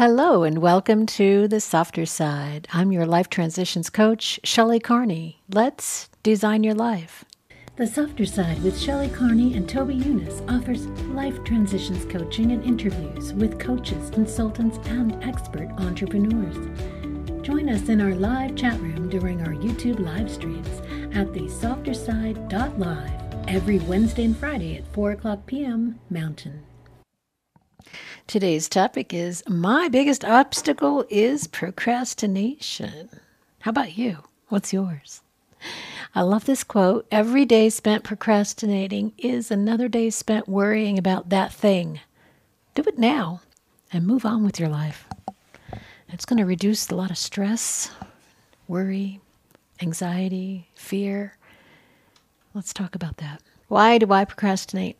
Hello, and welcome to the softer side. I'm your life transitions coach, Shelley Carney. Let's design your life. The Softer Side with Shelley Carney and Toby Younis offers life transitions coaching and interviews with coaches, consultants, and expert entrepreneurs. Join us in our live chat room during our YouTube live streams at thesofterside.live every Wednesday and Friday at 4 o'clock p.m. Mountain. Today's topic is My biggest obstacle is procrastination. How about you? What's yours? I love this quote Every day spent procrastinating is another day spent worrying about that thing. Do it now and move on with your life. It's going to reduce a lot of stress, worry, anxiety, fear. Let's talk about that. Why do I procrastinate?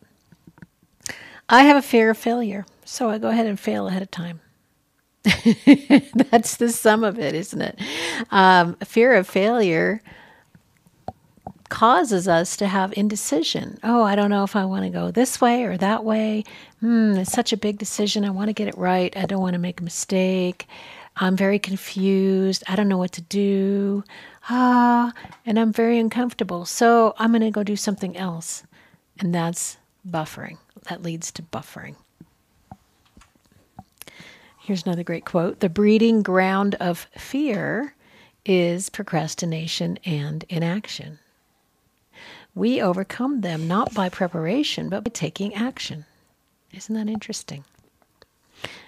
I have a fear of failure, so I go ahead and fail ahead of time. That's the sum of it, isn't it? Um, fear of failure causes us to have indecision. Oh, I don't know if I want to go this way or that way. Hmm, it's such a big decision. I want to get it right. I don't want to make a mistake. I'm very confused. I don't know what to do. Ah, and I'm very uncomfortable. So I'm going to go do something else. And that's buffering that leads to buffering. Here's another great quote The breeding ground of fear is procrastination and inaction. We overcome them not by preparation, but by taking action. Isn't that interesting?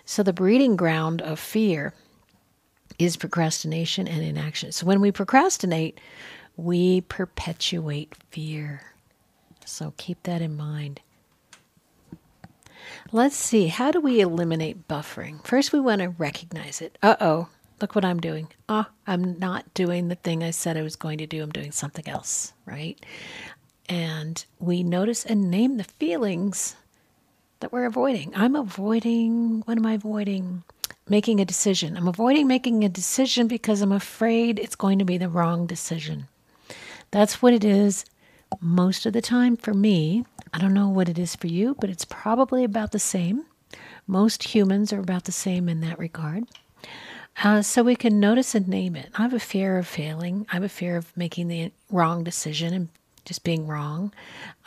So, the breeding ground of fear is procrastination and inaction. So, when we procrastinate, we perpetuate fear. So, keep that in mind. Let's see, how do we eliminate buffering? First, we want to recognize it. Uh oh, look what I'm doing. Oh, I'm not doing the thing I said I was going to do. I'm doing something else, right? And we notice and name the feelings that we're avoiding. I'm avoiding, what am I avoiding? Making a decision. I'm avoiding making a decision because I'm afraid it's going to be the wrong decision. That's what it is most of the time for me. I don't know what it is for you, but it's probably about the same. Most humans are about the same in that regard. Uh, so we can notice and name it. I have a fear of failing. I have a fear of making the wrong decision and just being wrong.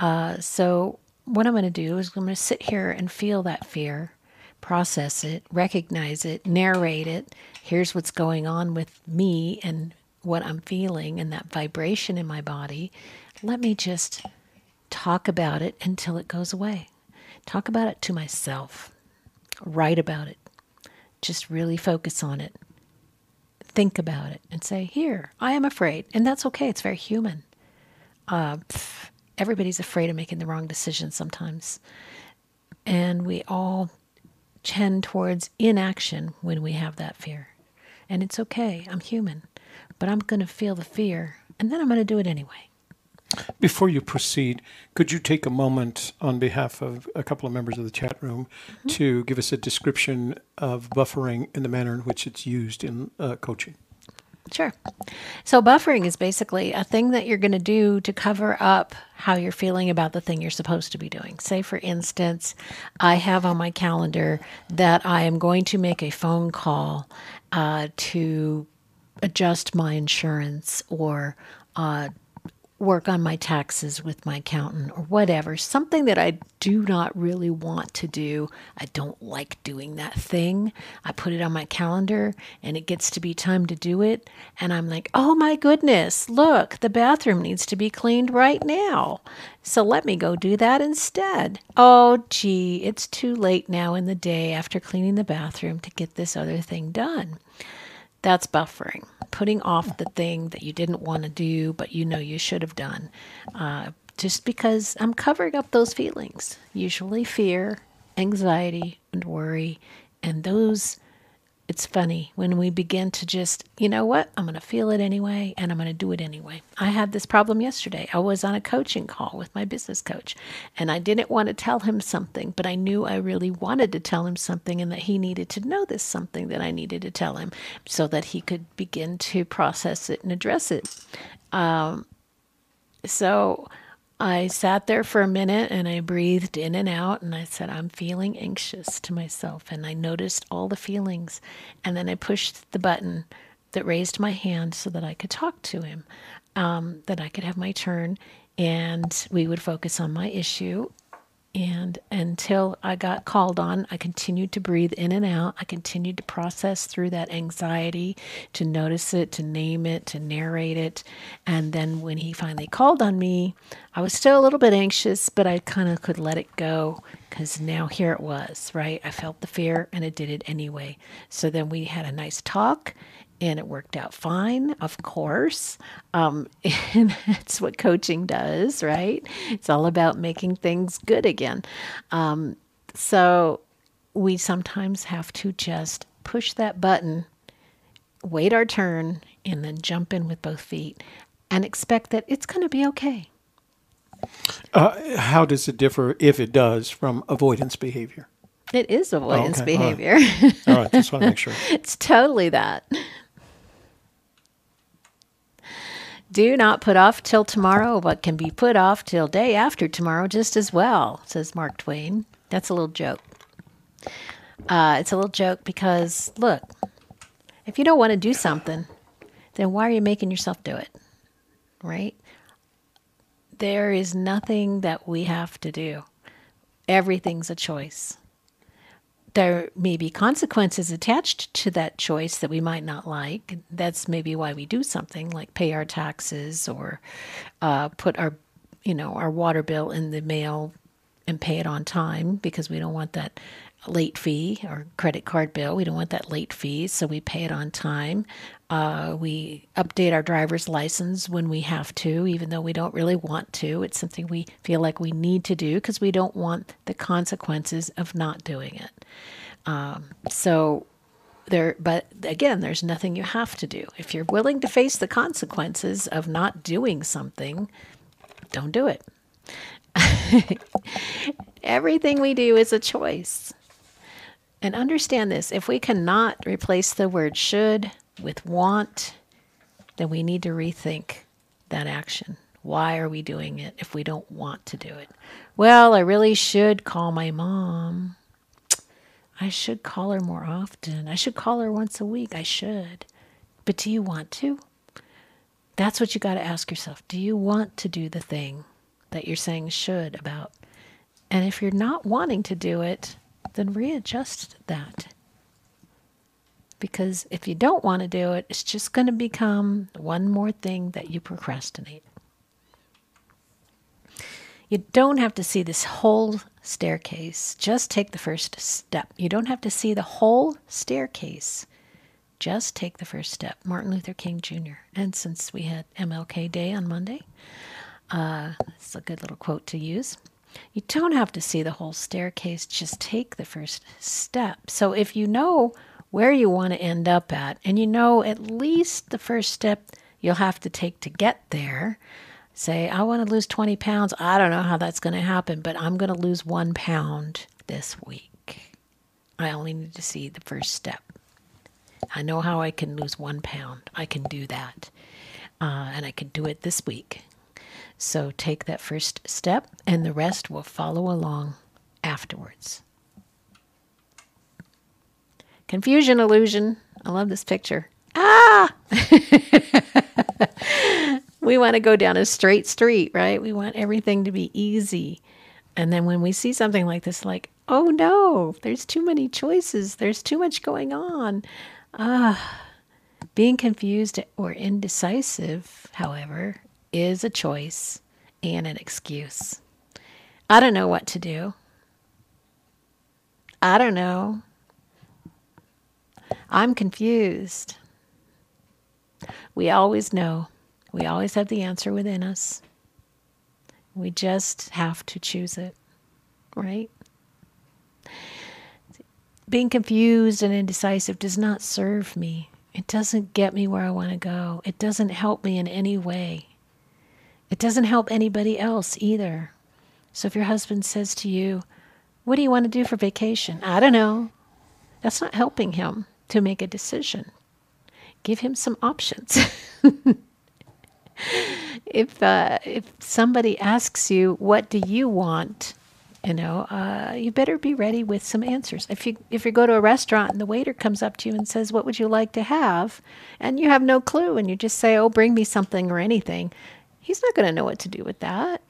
Uh, so what I'm going to do is I'm going to sit here and feel that fear, process it, recognize it, narrate it. Here's what's going on with me and what I'm feeling and that vibration in my body. Let me just talk about it until it goes away. Talk about it to myself. Write about it. Just really focus on it. Think about it and say, Here, I am afraid. And that's okay. It's very human. Uh, pff, everybody's afraid of making the wrong decision sometimes. And we all tend towards inaction when we have that fear. And it's okay. I'm human. But I'm going to feel the fear and then I'm going to do it anyway. Before you proceed, could you take a moment on behalf of a couple of members of the chat room mm-hmm. to give us a description of buffering and the manner in which it's used in uh, coaching? Sure. So, buffering is basically a thing that you're going to do to cover up how you're feeling about the thing you're supposed to be doing. Say, for instance, I have on my calendar that I am going to make a phone call uh, to adjust my insurance or uh, work on my taxes with my accountant or whatever, something that I do not really want to do. I don't like doing that thing. I put it on my calendar and it gets to be time to do it. And I'm like, oh my goodness, look, the bathroom needs to be cleaned right now. So let me go do that instead. Oh, gee, it's too late now in the day after cleaning the bathroom to get this other thing done. That's buffering, putting off the thing that you didn't want to do, but you know you should have done. Uh, just because I'm covering up those feelings, usually fear, anxiety, and worry. And those it's funny when we begin to just, you know what, I'm going to feel it anyway and I'm going to do it anyway. I had this problem yesterday. I was on a coaching call with my business coach and I didn't want to tell him something, but I knew I really wanted to tell him something and that he needed to know this something that I needed to tell him so that he could begin to process it and address it. Um, so I sat there for a minute and I breathed in and out and I said, I'm feeling anxious to myself. And I noticed all the feelings. And then I pushed the button that raised my hand so that I could talk to him, um, that I could have my turn and we would focus on my issue and until I got called on, I continued to breathe in and out. I continued to process through that anxiety, to notice it, to name it, to narrate it. And then when he finally called on me, I was still a little bit anxious, but I kind of could let it go because now here it was, right? I felt the fear and I did it anyway. So then we had a nice talk and it worked out fine, of course. Um, and that's what coaching does, right? It's all about making things good again. Um, so we sometimes have to just push that button, wait our turn, and then jump in with both feet and expect that it's going to be okay. Uh, how does it differ, if it does, from avoidance behavior? It is avoidance Oh, okay. All right. behavior. All right, just want to make sure. it's totally that. Do not put off till tomorrow what can be put off till day after tomorrow just as well, says Mark Twain. That's a little joke. Uh, it's a little joke because, look, if you don't want to do something, then why are you making yourself do it? Right? There is nothing that we have to do, everything's a choice there may be consequences attached to that choice that we might not like. That's maybe why we do something like pay our taxes or uh, put our, you know, our water bill in the mail and pay it on time because we don't want that late fee or credit card bill. We don't want that late fee, so we pay it on time. Uh, we update our driver's license when we have to, even though we don't really want to. It's something we feel like we need to do because we don't want the consequences of not doing it. Um, so there, but again, there's nothing you have to do. If you're willing to face the consequences of not doing something, don't do it. Everything we do is a choice. And understand this if we cannot replace the word should with want, then we need to rethink that action. Why are we doing it if we don't want to do it? Well, I really should call my mom. I should call her more often. I should call her once a week. I should. But do you want to? That's what you got to ask yourself. Do you want to do the thing that you're saying should about? And if you're not wanting to do it, then readjust that. Because if you don't want to do it, it's just going to become one more thing that you procrastinate. You don't have to see this whole staircase. Just take the first step. You don't have to see the whole staircase. Just take the first step. Martin Luther King Jr. And since we had MLK Day on Monday, uh, it's a good little quote to use. You don't have to see the whole staircase, just take the first step. So if you know where you want to end up at, and you know at least the first step you'll have to take to get there, say, I want to lose 20 pounds. I don't know how that's going to happen, but I'm going to lose one pound this week. I only need to see the first step. I know how I can lose one pound. I can do that. Uh, and I can do it this week. So take that first step, and the rest will follow along afterwards. Confusion illusion. I love this picture. Ah! we want to go down a straight street, right? We want everything to be easy. And then when we see something like this, like, oh no, there's too many choices, there's too much going on. Ah, being confused or indecisive, however, is a choice and an excuse. I don't know what to do. I don't know. I'm confused. We always know. We always have the answer within us. We just have to choose it, right? Being confused and indecisive does not serve me. It doesn't get me where I want to go. It doesn't help me in any way. It doesn't help anybody else either. So if your husband says to you, What do you want to do for vacation? I don't know. That's not helping him to make a decision. Give him some options. if uh, if somebody asks you what do you want, you know, uh, you better be ready with some answers. If you if you go to a restaurant and the waiter comes up to you and says, "What would you like to have?" and you have no clue, and you just say, "Oh, bring me something or anything," he's not going to know what to do with that.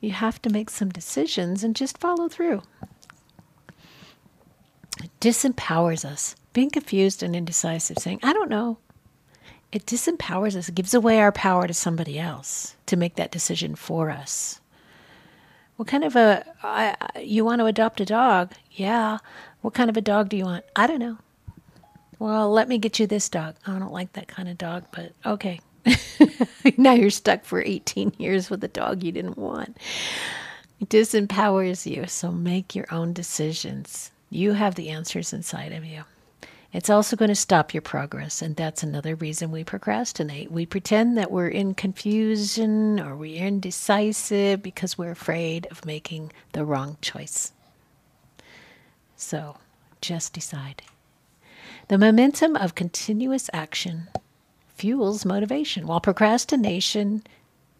You have to make some decisions and just follow through. It disempowers us. Being confused and indecisive, saying, I don't know. It disempowers us. It gives away our power to somebody else to make that decision for us. What kind of a, I, you want to adopt a dog? Yeah. What kind of a dog do you want? I don't know. Well, let me get you this dog. I don't like that kind of dog, but okay. now you're stuck for 18 years with a dog you didn't want. It disempowers you, so make your own decisions. You have the answers inside of you. It's also going to stop your progress, and that's another reason we procrastinate. We pretend that we're in confusion or we're indecisive because we're afraid of making the wrong choice. So, just decide. The momentum of continuous action fuels motivation, while procrastination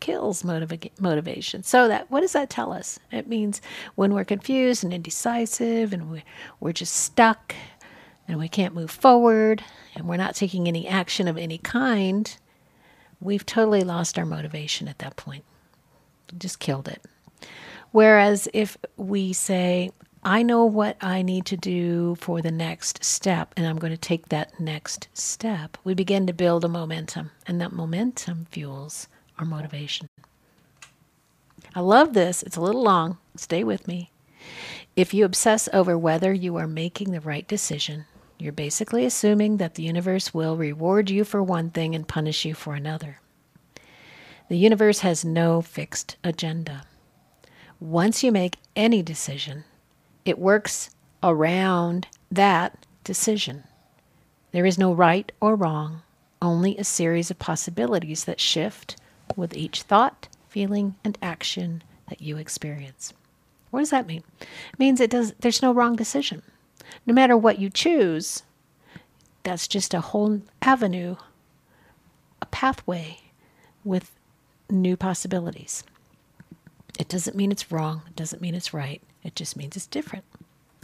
kills motiva- motivation. So that what does that tell us? It means when we're confused and indecisive and we're, we're just stuck and we can't move forward and we're not taking any action of any kind, we've totally lost our motivation at that point. Just killed it. Whereas if we say, I know what I need to do for the next step, and I'm going to take that next step. We begin to build a momentum, and that momentum fuels our motivation. I love this. It's a little long. Stay with me. If you obsess over whether you are making the right decision, you're basically assuming that the universe will reward you for one thing and punish you for another. The universe has no fixed agenda. Once you make any decision, it works around that decision. There is no right or wrong, only a series of possibilities that shift with each thought, feeling, and action that you experience. What does that mean? It means it does there's no wrong decision. No matter what you choose, that's just a whole avenue, a pathway with new possibilities. It doesn't mean it's wrong, it doesn't mean it's right. It just means it's different.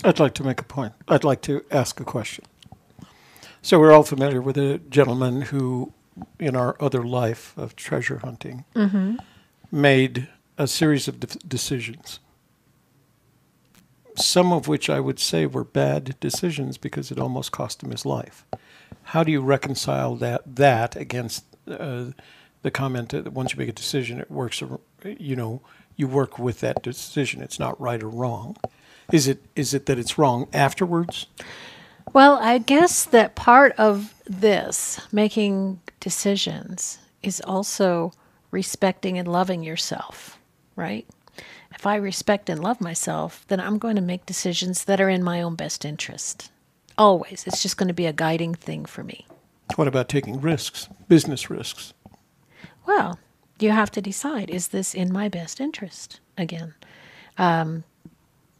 I'd like to make a point. I'd like to ask a question. So we're all familiar with a gentleman who, in our other life of treasure hunting, mm-hmm. made a series of de- decisions. Some of which I would say were bad decisions because it almost cost him his life. How do you reconcile that that against uh, the comment that once you make a decision, it works? You know, you work with that decision. It's not right or wrong. Is it is it that it's wrong afterwards? Well, I guess that part of this making decisions is also respecting and loving yourself, right? If I respect and love myself, then I'm going to make decisions that are in my own best interest. Always. It's just going to be a guiding thing for me. What about taking risks, business risks? Well, you have to decide is this in my best interest again? Um,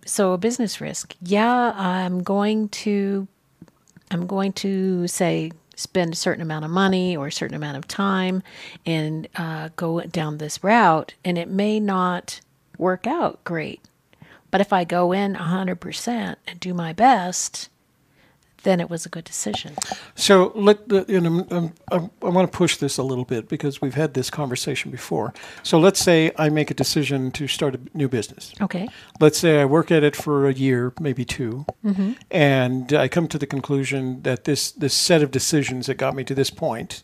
so a business risk. Yeah i'm going to i'm going to say spend a certain amount of money or a certain amount of time and uh, go down this route and it may not work out great. But if i go in 100% and do my best then it was a good decision. So let the, you know, um, um, I want to push this a little bit because we've had this conversation before. So let's say I make a decision to start a new business. Okay. Let's say I work at it for a year, maybe 2 mm-hmm. and I come to the conclusion that this this set of decisions that got me to this point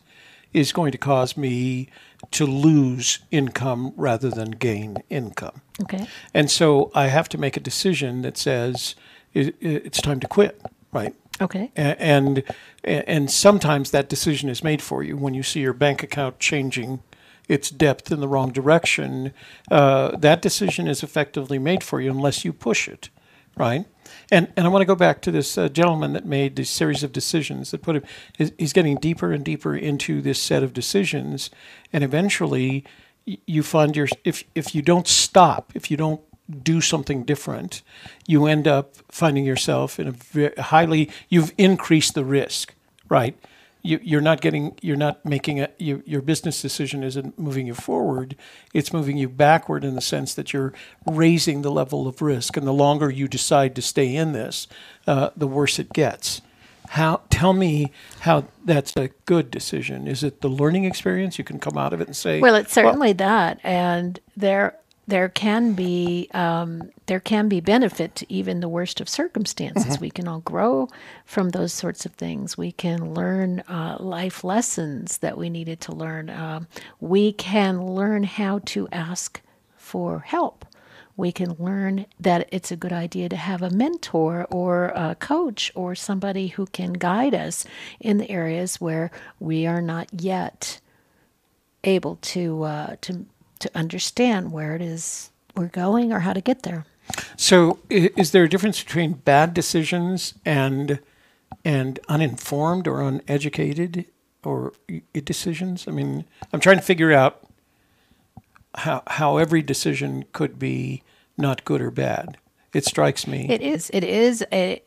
is going to cause me to lose income rather than gain income. Okay. And so I have to make a decision that says it, it's time to quit, right? Okay. And and sometimes that decision is made for you when you see your bank account changing its depth in the wrong direction. Uh, that decision is effectively made for you unless you push it, right? And and I want to go back to this uh, gentleman that made this series of decisions that put him. He's getting deeper and deeper into this set of decisions, and eventually, you find your if if you don't stop, if you don't do something different, you end up finding yourself in a very highly, you've increased the risk, right? you, you're not getting, you're not making a, you, your business decision isn't moving you forward. It's moving you backward in the sense that you're raising the level of risk. And the longer you decide to stay in this, uh, the worse it gets. How, tell me how that's a good decision. Is it the learning experience? You can come out of it and say, Well, it's certainly that, and there there can be um, there can be benefit to even the worst of circumstances. We can all grow from those sorts of things. We can learn uh, life lessons that we needed to learn. Um, we can learn how to ask for help. We can learn that it's a good idea to have a mentor or a coach or somebody who can guide us in the areas where we are not yet able to uh, to to understand where it is we're going or how to get there. So, is there a difference between bad decisions and and uninformed or uneducated or decisions? I mean, I'm trying to figure out how how every decision could be not good or bad. It strikes me. It is. It is a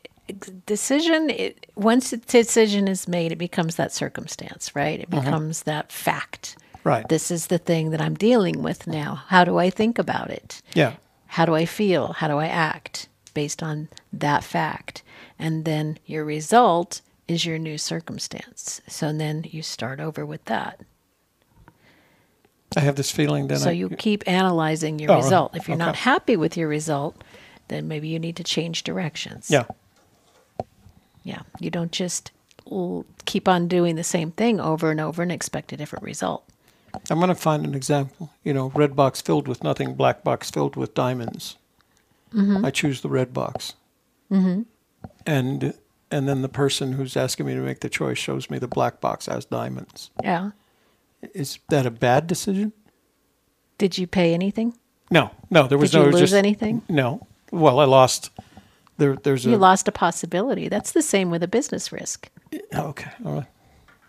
decision. It, once a decision is made, it becomes that circumstance, right? It mm-hmm. becomes that fact. Right. This is the thing that I'm dealing with now. How do I think about it? yeah. How do I feel? How do I act based on that fact? And then your result is your new circumstance. So then you start over with that. I have this feeling that So I, you keep analyzing your Oh, result. If you're not happy with your result, then maybe you need to change directions. yeah. Yeah. You don't just keep on doing the same thing over and over and expect a different result. I'm going to find an example. You know, red box filled with nothing, black box filled with diamonds. I choose the red box. Mm-hmm. And and then the person who's asking me to make the choice shows me the black box has diamonds. Yeah. Is that a bad decision? Did you pay anything? No, no. There was Did no you lose just, anything? No. Well, I lost. There, there's You a. lost a possibility. That's the same with a business risk. Okay. All right.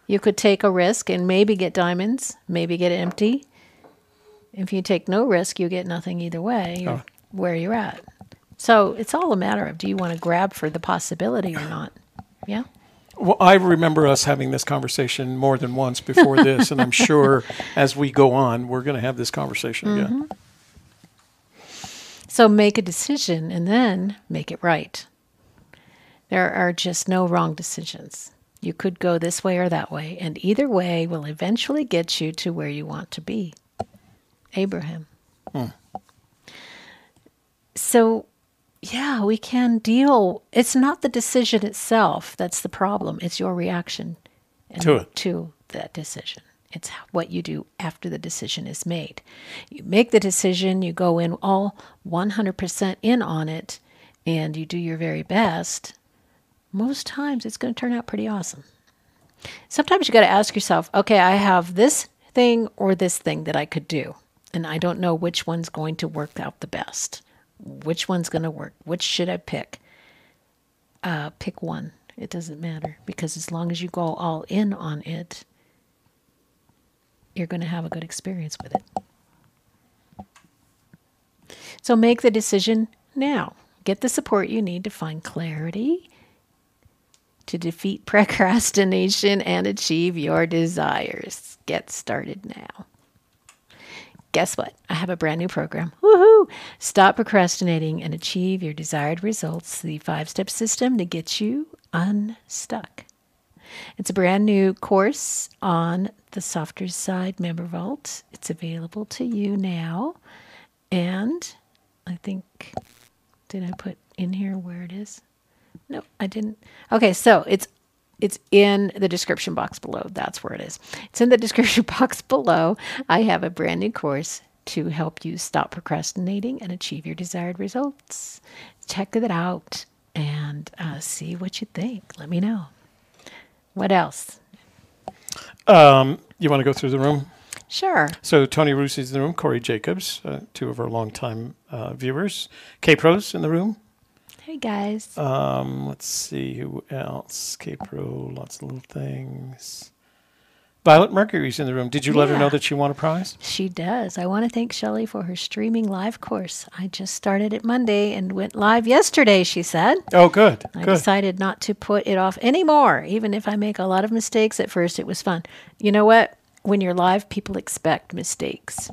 You could take a risk and maybe get diamonds, maybe get empty. If you take no risk, you get nothing either way. You're Oh. where you're at. So it's all a matter of do you want to grab for the possibility or not? Yeah. Well, I remember us having this conversation more than once before this, and I'm sure as we go on, we're going to have this conversation Mm-hmm. again. So make a decision and then make it right. There are just no wrong decisions. You could go this way or that way, and either way will eventually get you to where you want to be. Abraham. Hmm. So, yeah, we can deal. It's not the decision itself that's the problem, it's your reaction To it. to that decision. It's what you do after the decision is made. You make the decision, you go in all 100% in on it, and you do your very best. Most times it's going to turn out pretty awesome. Sometimes you got to ask yourself, okay, I have this thing or this thing that I could do, and I don't know which one's going to work out the best. Which one's going to work? Which should I pick? Uh, pick one. It doesn't matter because as long as you go all in on it, you're going to have a good experience with it. So make the decision now. Get the support you need to find clarity, to defeat procrastination, and achieve your desires. Get started now. Guess what? I have a brand new program. Woohoo! Stop procrastinating and achieve your desired results. The five step system to get you unstuck. It's a brand new course on the softer side member vault. It's available to you now. And I think, did I put in here where it is? No, I didn't. Okay, so it's it's in the description box below. That's where it is. It's in the description box below. I have a brand new course to help you stop procrastinating and achieve your desired results. Check it out and uh, see what you think. Let me know. What else? Um, you want to go through the room? Sure. So Tony Rusi's in the room, Corey Jacobs, uh, two of our longtime uh, viewers. K-Pros in the room. Hey guys. Um, let's see who else. K-Pro, lots of little things. Violet Mercury's in the room. Did you let her know that she won a prize? She does. I want to thank Shelley for her streaming live course. I just started it Monday and went live yesterday, she said. Oh, good. I Good. decided not to put it off anymore. Even if I make a lot of mistakes at first, it was fun. You know what? When you're live, people expect mistakes.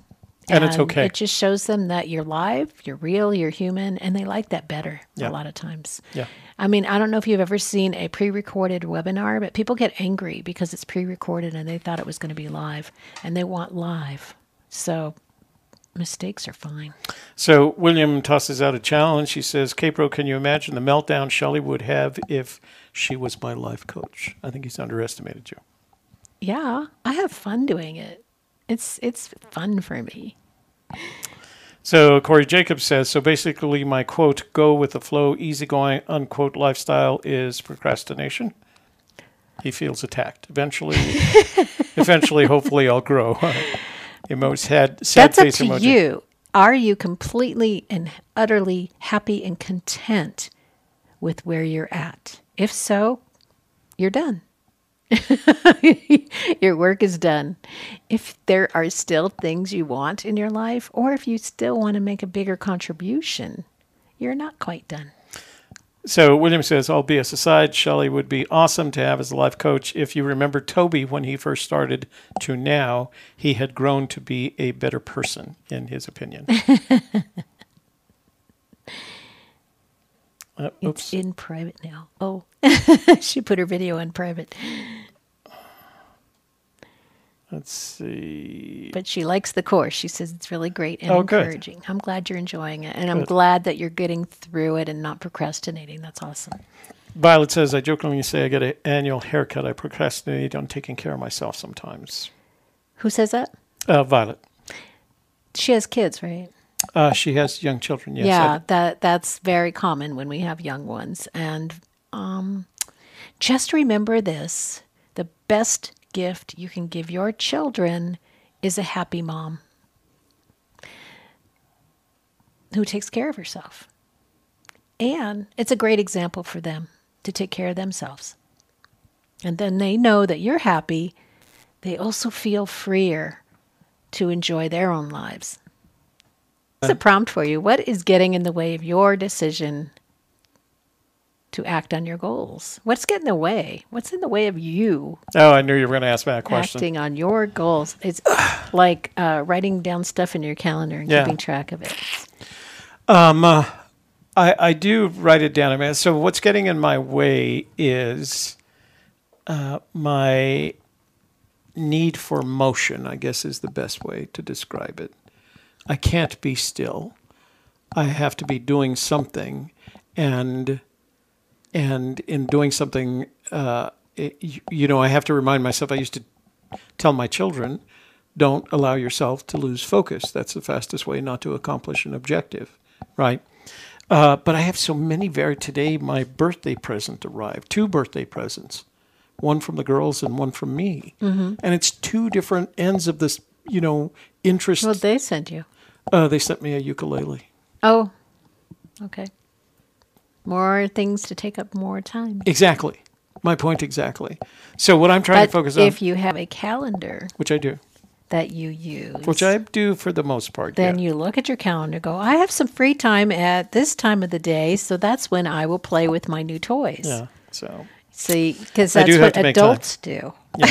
And it's okay. It just shows them that you're live, you're real, you're human, and they like that better Yeah. a lot of times. Yeah. I mean, I don't know if you've ever seen a pre recorded webinar, but people get angry because it's pre recorded and they thought it was going to be live and they want live. So mistakes are fine. So William tosses out a challenge. He says, Capro, can you imagine the meltdown Shelley would have if she was my life coach? I think he's underestimated you. Yeah, I have fun doing it. It's it's fun for me. So Corey Jacobs says, so basically my quote, go with the flow, easygoing, unquote, lifestyle is procrastination. He feels attacked. Eventually, eventually, hopefully I'll grow. Emoji, sad, sad That's up face to emoji. you. Are you completely and utterly happy and content with where you're at? If so, you're done. your work is done. If there are still things you want in your life, or if you still want to make a bigger contribution, you're not quite done. So William says, all BS aside, Shelley would be awesome to have as a life coach. If you remember Toby when he first started to now, he had grown to be a better person, in his opinion. Uh, It's in private now. Oh, she put her video in private, Let's see. but she likes the course. She says it's really great and Oh, good. encouraging. I'm glad you're enjoying it, and I'm glad that you're getting through it and not procrastinating. That's awesome. Violet says, I jokingly say I get an annual haircut. I procrastinate on taking care of myself sometimes. Who says that? Uh, Violet. She has kids, right? Uh, she has young children. Yes. Yeah, that that's very common when we have young ones. And um, just remember this: the best gift you can give your children is a happy mom who takes care of herself. And it's a great example for them to take care of themselves. And then they know that you're happy. They also feel freer to enjoy their own lives. It's a prompt for you. What is getting in the way of your decision to act on your goals? What's getting in the way? What's in the way of you oh, I knew you were going to ask me that question. acting on your goals? It's like uh, writing down stuff in your calendar and Yeah. keeping track of it. I, I do write it down. I mean, so what's getting in my way is uh, my need for motion, I guess is the best way to describe it. I can't be still. I have to be doing something, and and in doing something, uh, it, you, you know, I have to remind myself. I used to tell my children, don't allow yourself to lose focus. That's the fastest way not to accomplish an objective, right? Uh, but I have so many very today. My birthday present arrived. Two birthday presents, one from the girls and one from me, Mm-hmm. and it's two different ends of this. You know, interest. Well, they sent you. uh, they sent me a ukulele. Oh, okay. More things to take up more time. Exactly, my point exactly. So what I'm trying But to focus on, if you have a calendar which I do, that you use, which I do for the most part. then yeah. you look at your calendar, go, I have some free time at this time of the day, so that's when I will play with my new toys. yeah. So See, because that's what to make time. adults do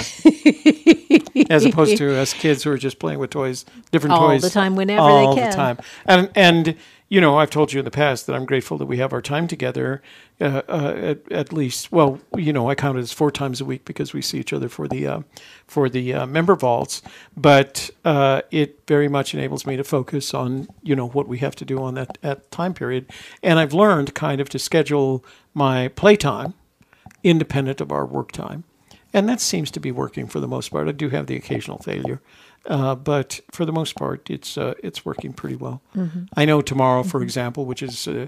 as opposed to us kids who are just playing with toys, different All toys all the time, whenever all they the can. time. And and you know, I've told you in the past that I'm grateful that we have our time together. Uh, uh, at, at least, well, you know, I count it as four times a week because we see each other for the uh, for the uh, member vaults. But uh, it very much enables me to focus on you know what we have to do on that at time period. And I've learned kind of to schedule my playtime independent of our work time. And that seems to be working for the most part. I do have the occasional failure, uh, but for the most part, it's uh, it's working pretty well. I know tomorrow, for example, which is uh,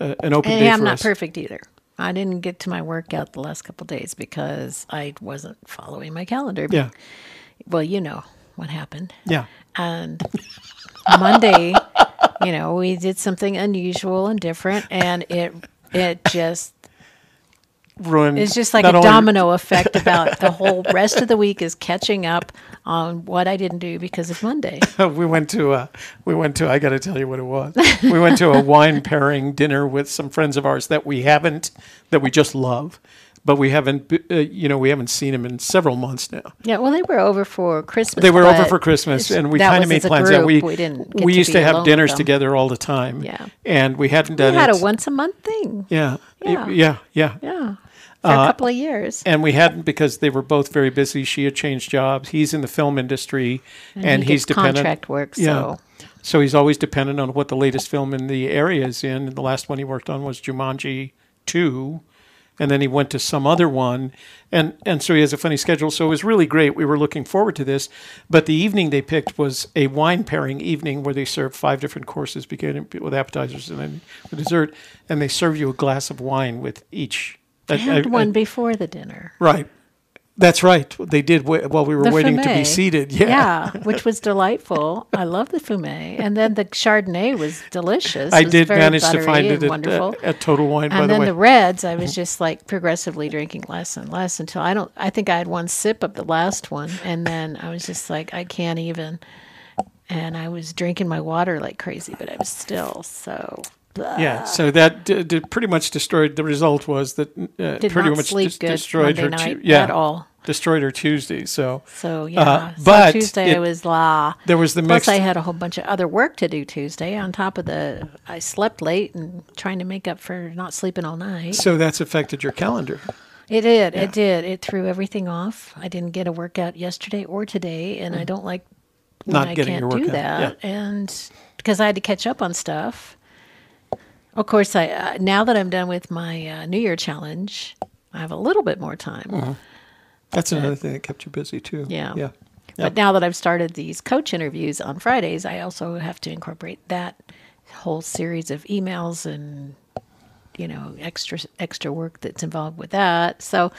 uh, an open And day I'm not us. perfect either. I didn't get to my workout the last couple days because I wasn't following my calendar. Yeah, Well, you know what happened. yeah, And Monday, you know, we did something unusual and different, and it it just It's just like a domino effect about the whole rest of the week is catching up on what I didn't do because of Monday. we went to a, we went to I got to tell you what it was. we went to a wine pairing dinner with some friends of ours that we haven't that we just love, but we haven't uh, you know we haven't seen them in several months now. Yeah, well, they were over for Christmas. They were over for Christmas, and we kind of made plans that we we didn't. We used to have dinners together all the time. Yeah. and we hadn't We done had it. a once a month thing. yeah, it- Yeah. yeah, yeah, Yeah, for Uh, a couple of years. and we hadn't because they were both very busy. She had changed jobs. He's in the film industry, and, he he's dependent. contract work, Yeah. so So he's always dependent on what the latest film in the area is in. And the last one he worked on was Jumanji 2. And then he went to some other one. And, and so he has a funny schedule. So it was really great. We were looking forward to this. But the evening they picked was a wine pairing evening where they serve five different courses, beginning with appetizers and then the dessert. And they serve you a glass of wine with each. I a- had a- one a- before the dinner. Right. That's right. They did while we were The waiting to be seated. Yeah. Yeah, which was delightful. I love the fumet, and then the Chardonnay was delicious. I was did manage to find it at, at, Total Wine, by and the then way. the reds, I was just like progressively drinking less and less until I don't. I think I had one sip of the last one, and then I was just like, I can't even. And I was drinking my water like crazy, but I was still so. Yeah, so that d- d- pretty much destroyed. The result was that uh, pretty much sleep just good destroyed Monday her. Tu- yeah, at all. destroyed her Tuesday. So So yeah, so but Tuesday it- I was la. there was the Plus, mixed. I had a whole bunch of other work to do Tuesday on top of the. I slept late and trying to make up for not sleeping all night. so that's affected your calendar. It did. It did. It threw everything off. I didn't get a workout yesterday or today, and I don't like when Mm. Not I getting can't your do workout, that. And because I had to catch up on stuff. Of course, I uh, now that I'm done with my uh, New Year challenge, I have a little bit more time. That's another thing that kept you busy too. Yeah. yeah. But now that I've started these coach interviews on Fridays, I also have to incorporate that whole series of emails and you know extra extra work that's involved with that. So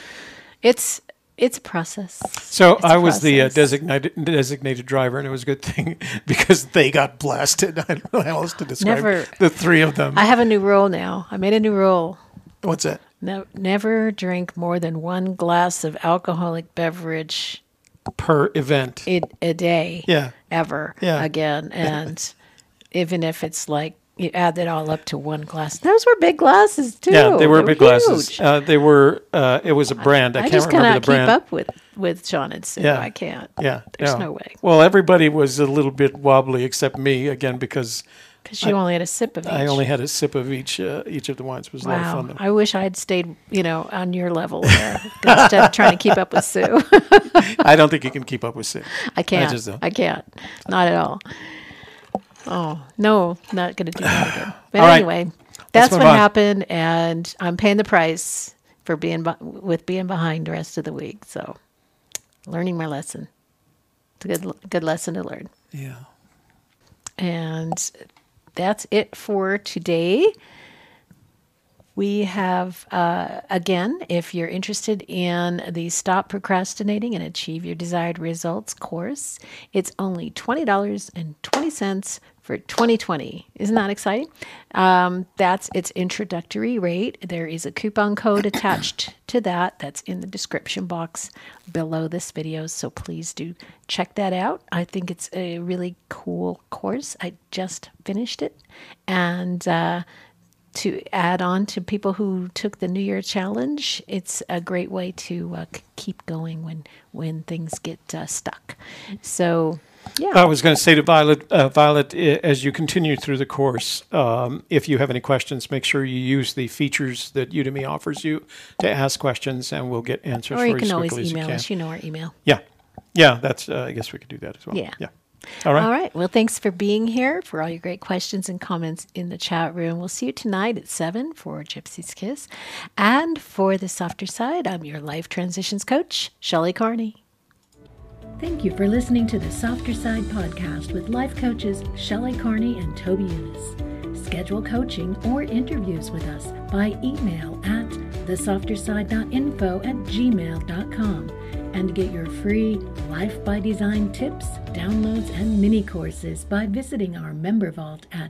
it's it's a process. So It's I was the uh, designated designated driver, and it was a good thing because they got blasted. I don't know how else to describe Never- the three of them. I have a new rule now. I made a new rule. What's that? No, never drink more than one glass of alcoholic beverage Per event. a, a day. Yeah. Ever Yeah. again. And even if it's like you add that all up to one glass. Those were big glasses too. Yeah, they were big glasses. huge. Uh, they were. Uh, it was a brand. I, I, can't just remember the brand. keep up with with Sean and Sue. Yeah. I can't. Yeah, There's no way. Well, everybody was a little bit wobbly except me again because Because you only had a sip of each. I only had a sip of each uh, each of the wines. It was a lot of Wow. fun though. I wish I had stayed, you know, on your level there instead of trying to keep up with Sue. I don't think you can keep up with Sue. I can't. just don't. I can't. Not at all. Oh no, not going to do that again. But right. anyway, that's what on. happened, and I'm paying the price for being be- with being behind the rest of the week. So, learning my lesson. It's a good good lesson to learn. Yeah. And that's it for today. We have, uh, again, if you're interested in the Stop Procrastinating and Achieve Your Desired Results course, it's only $20.20 for 2020. Isn't that exciting? Um, that's its introductory rate. There is a coupon code attached to that that's in the description box below this video. So please do check that out. I think it's a really cool course. I just finished it. And, uh, to add on to people who took the New Year challenge, it's a great way to uh, keep going when when things get uh, stuck. So, yeah, I was going to say to Violet, uh, Violet, as you continue through the course, um, if you have any questions, make sure you use the features that Udemy offers you to ask questions, and we'll get answers or for you you can always as you email can. us. You know our email. Yeah, yeah. That's. Uh, I guess we could do that as well. Yeah. Yeah. All right. All right. Well, thanks for being here, for all your great questions and comments in the chat room. We'll see you tonight at 7 for Gypsy's Kiss. And for the softer side, I'm your life transitions coach, Shelley Carney. Thank you for listening to the Softer Side podcast with life coaches Shelley Carney and Toby Younis. Schedule coaching or interviews with us by email at thesofterside.info at gmail.com and get your free Life by Design tips, downloads, and mini courses by visiting our member vault at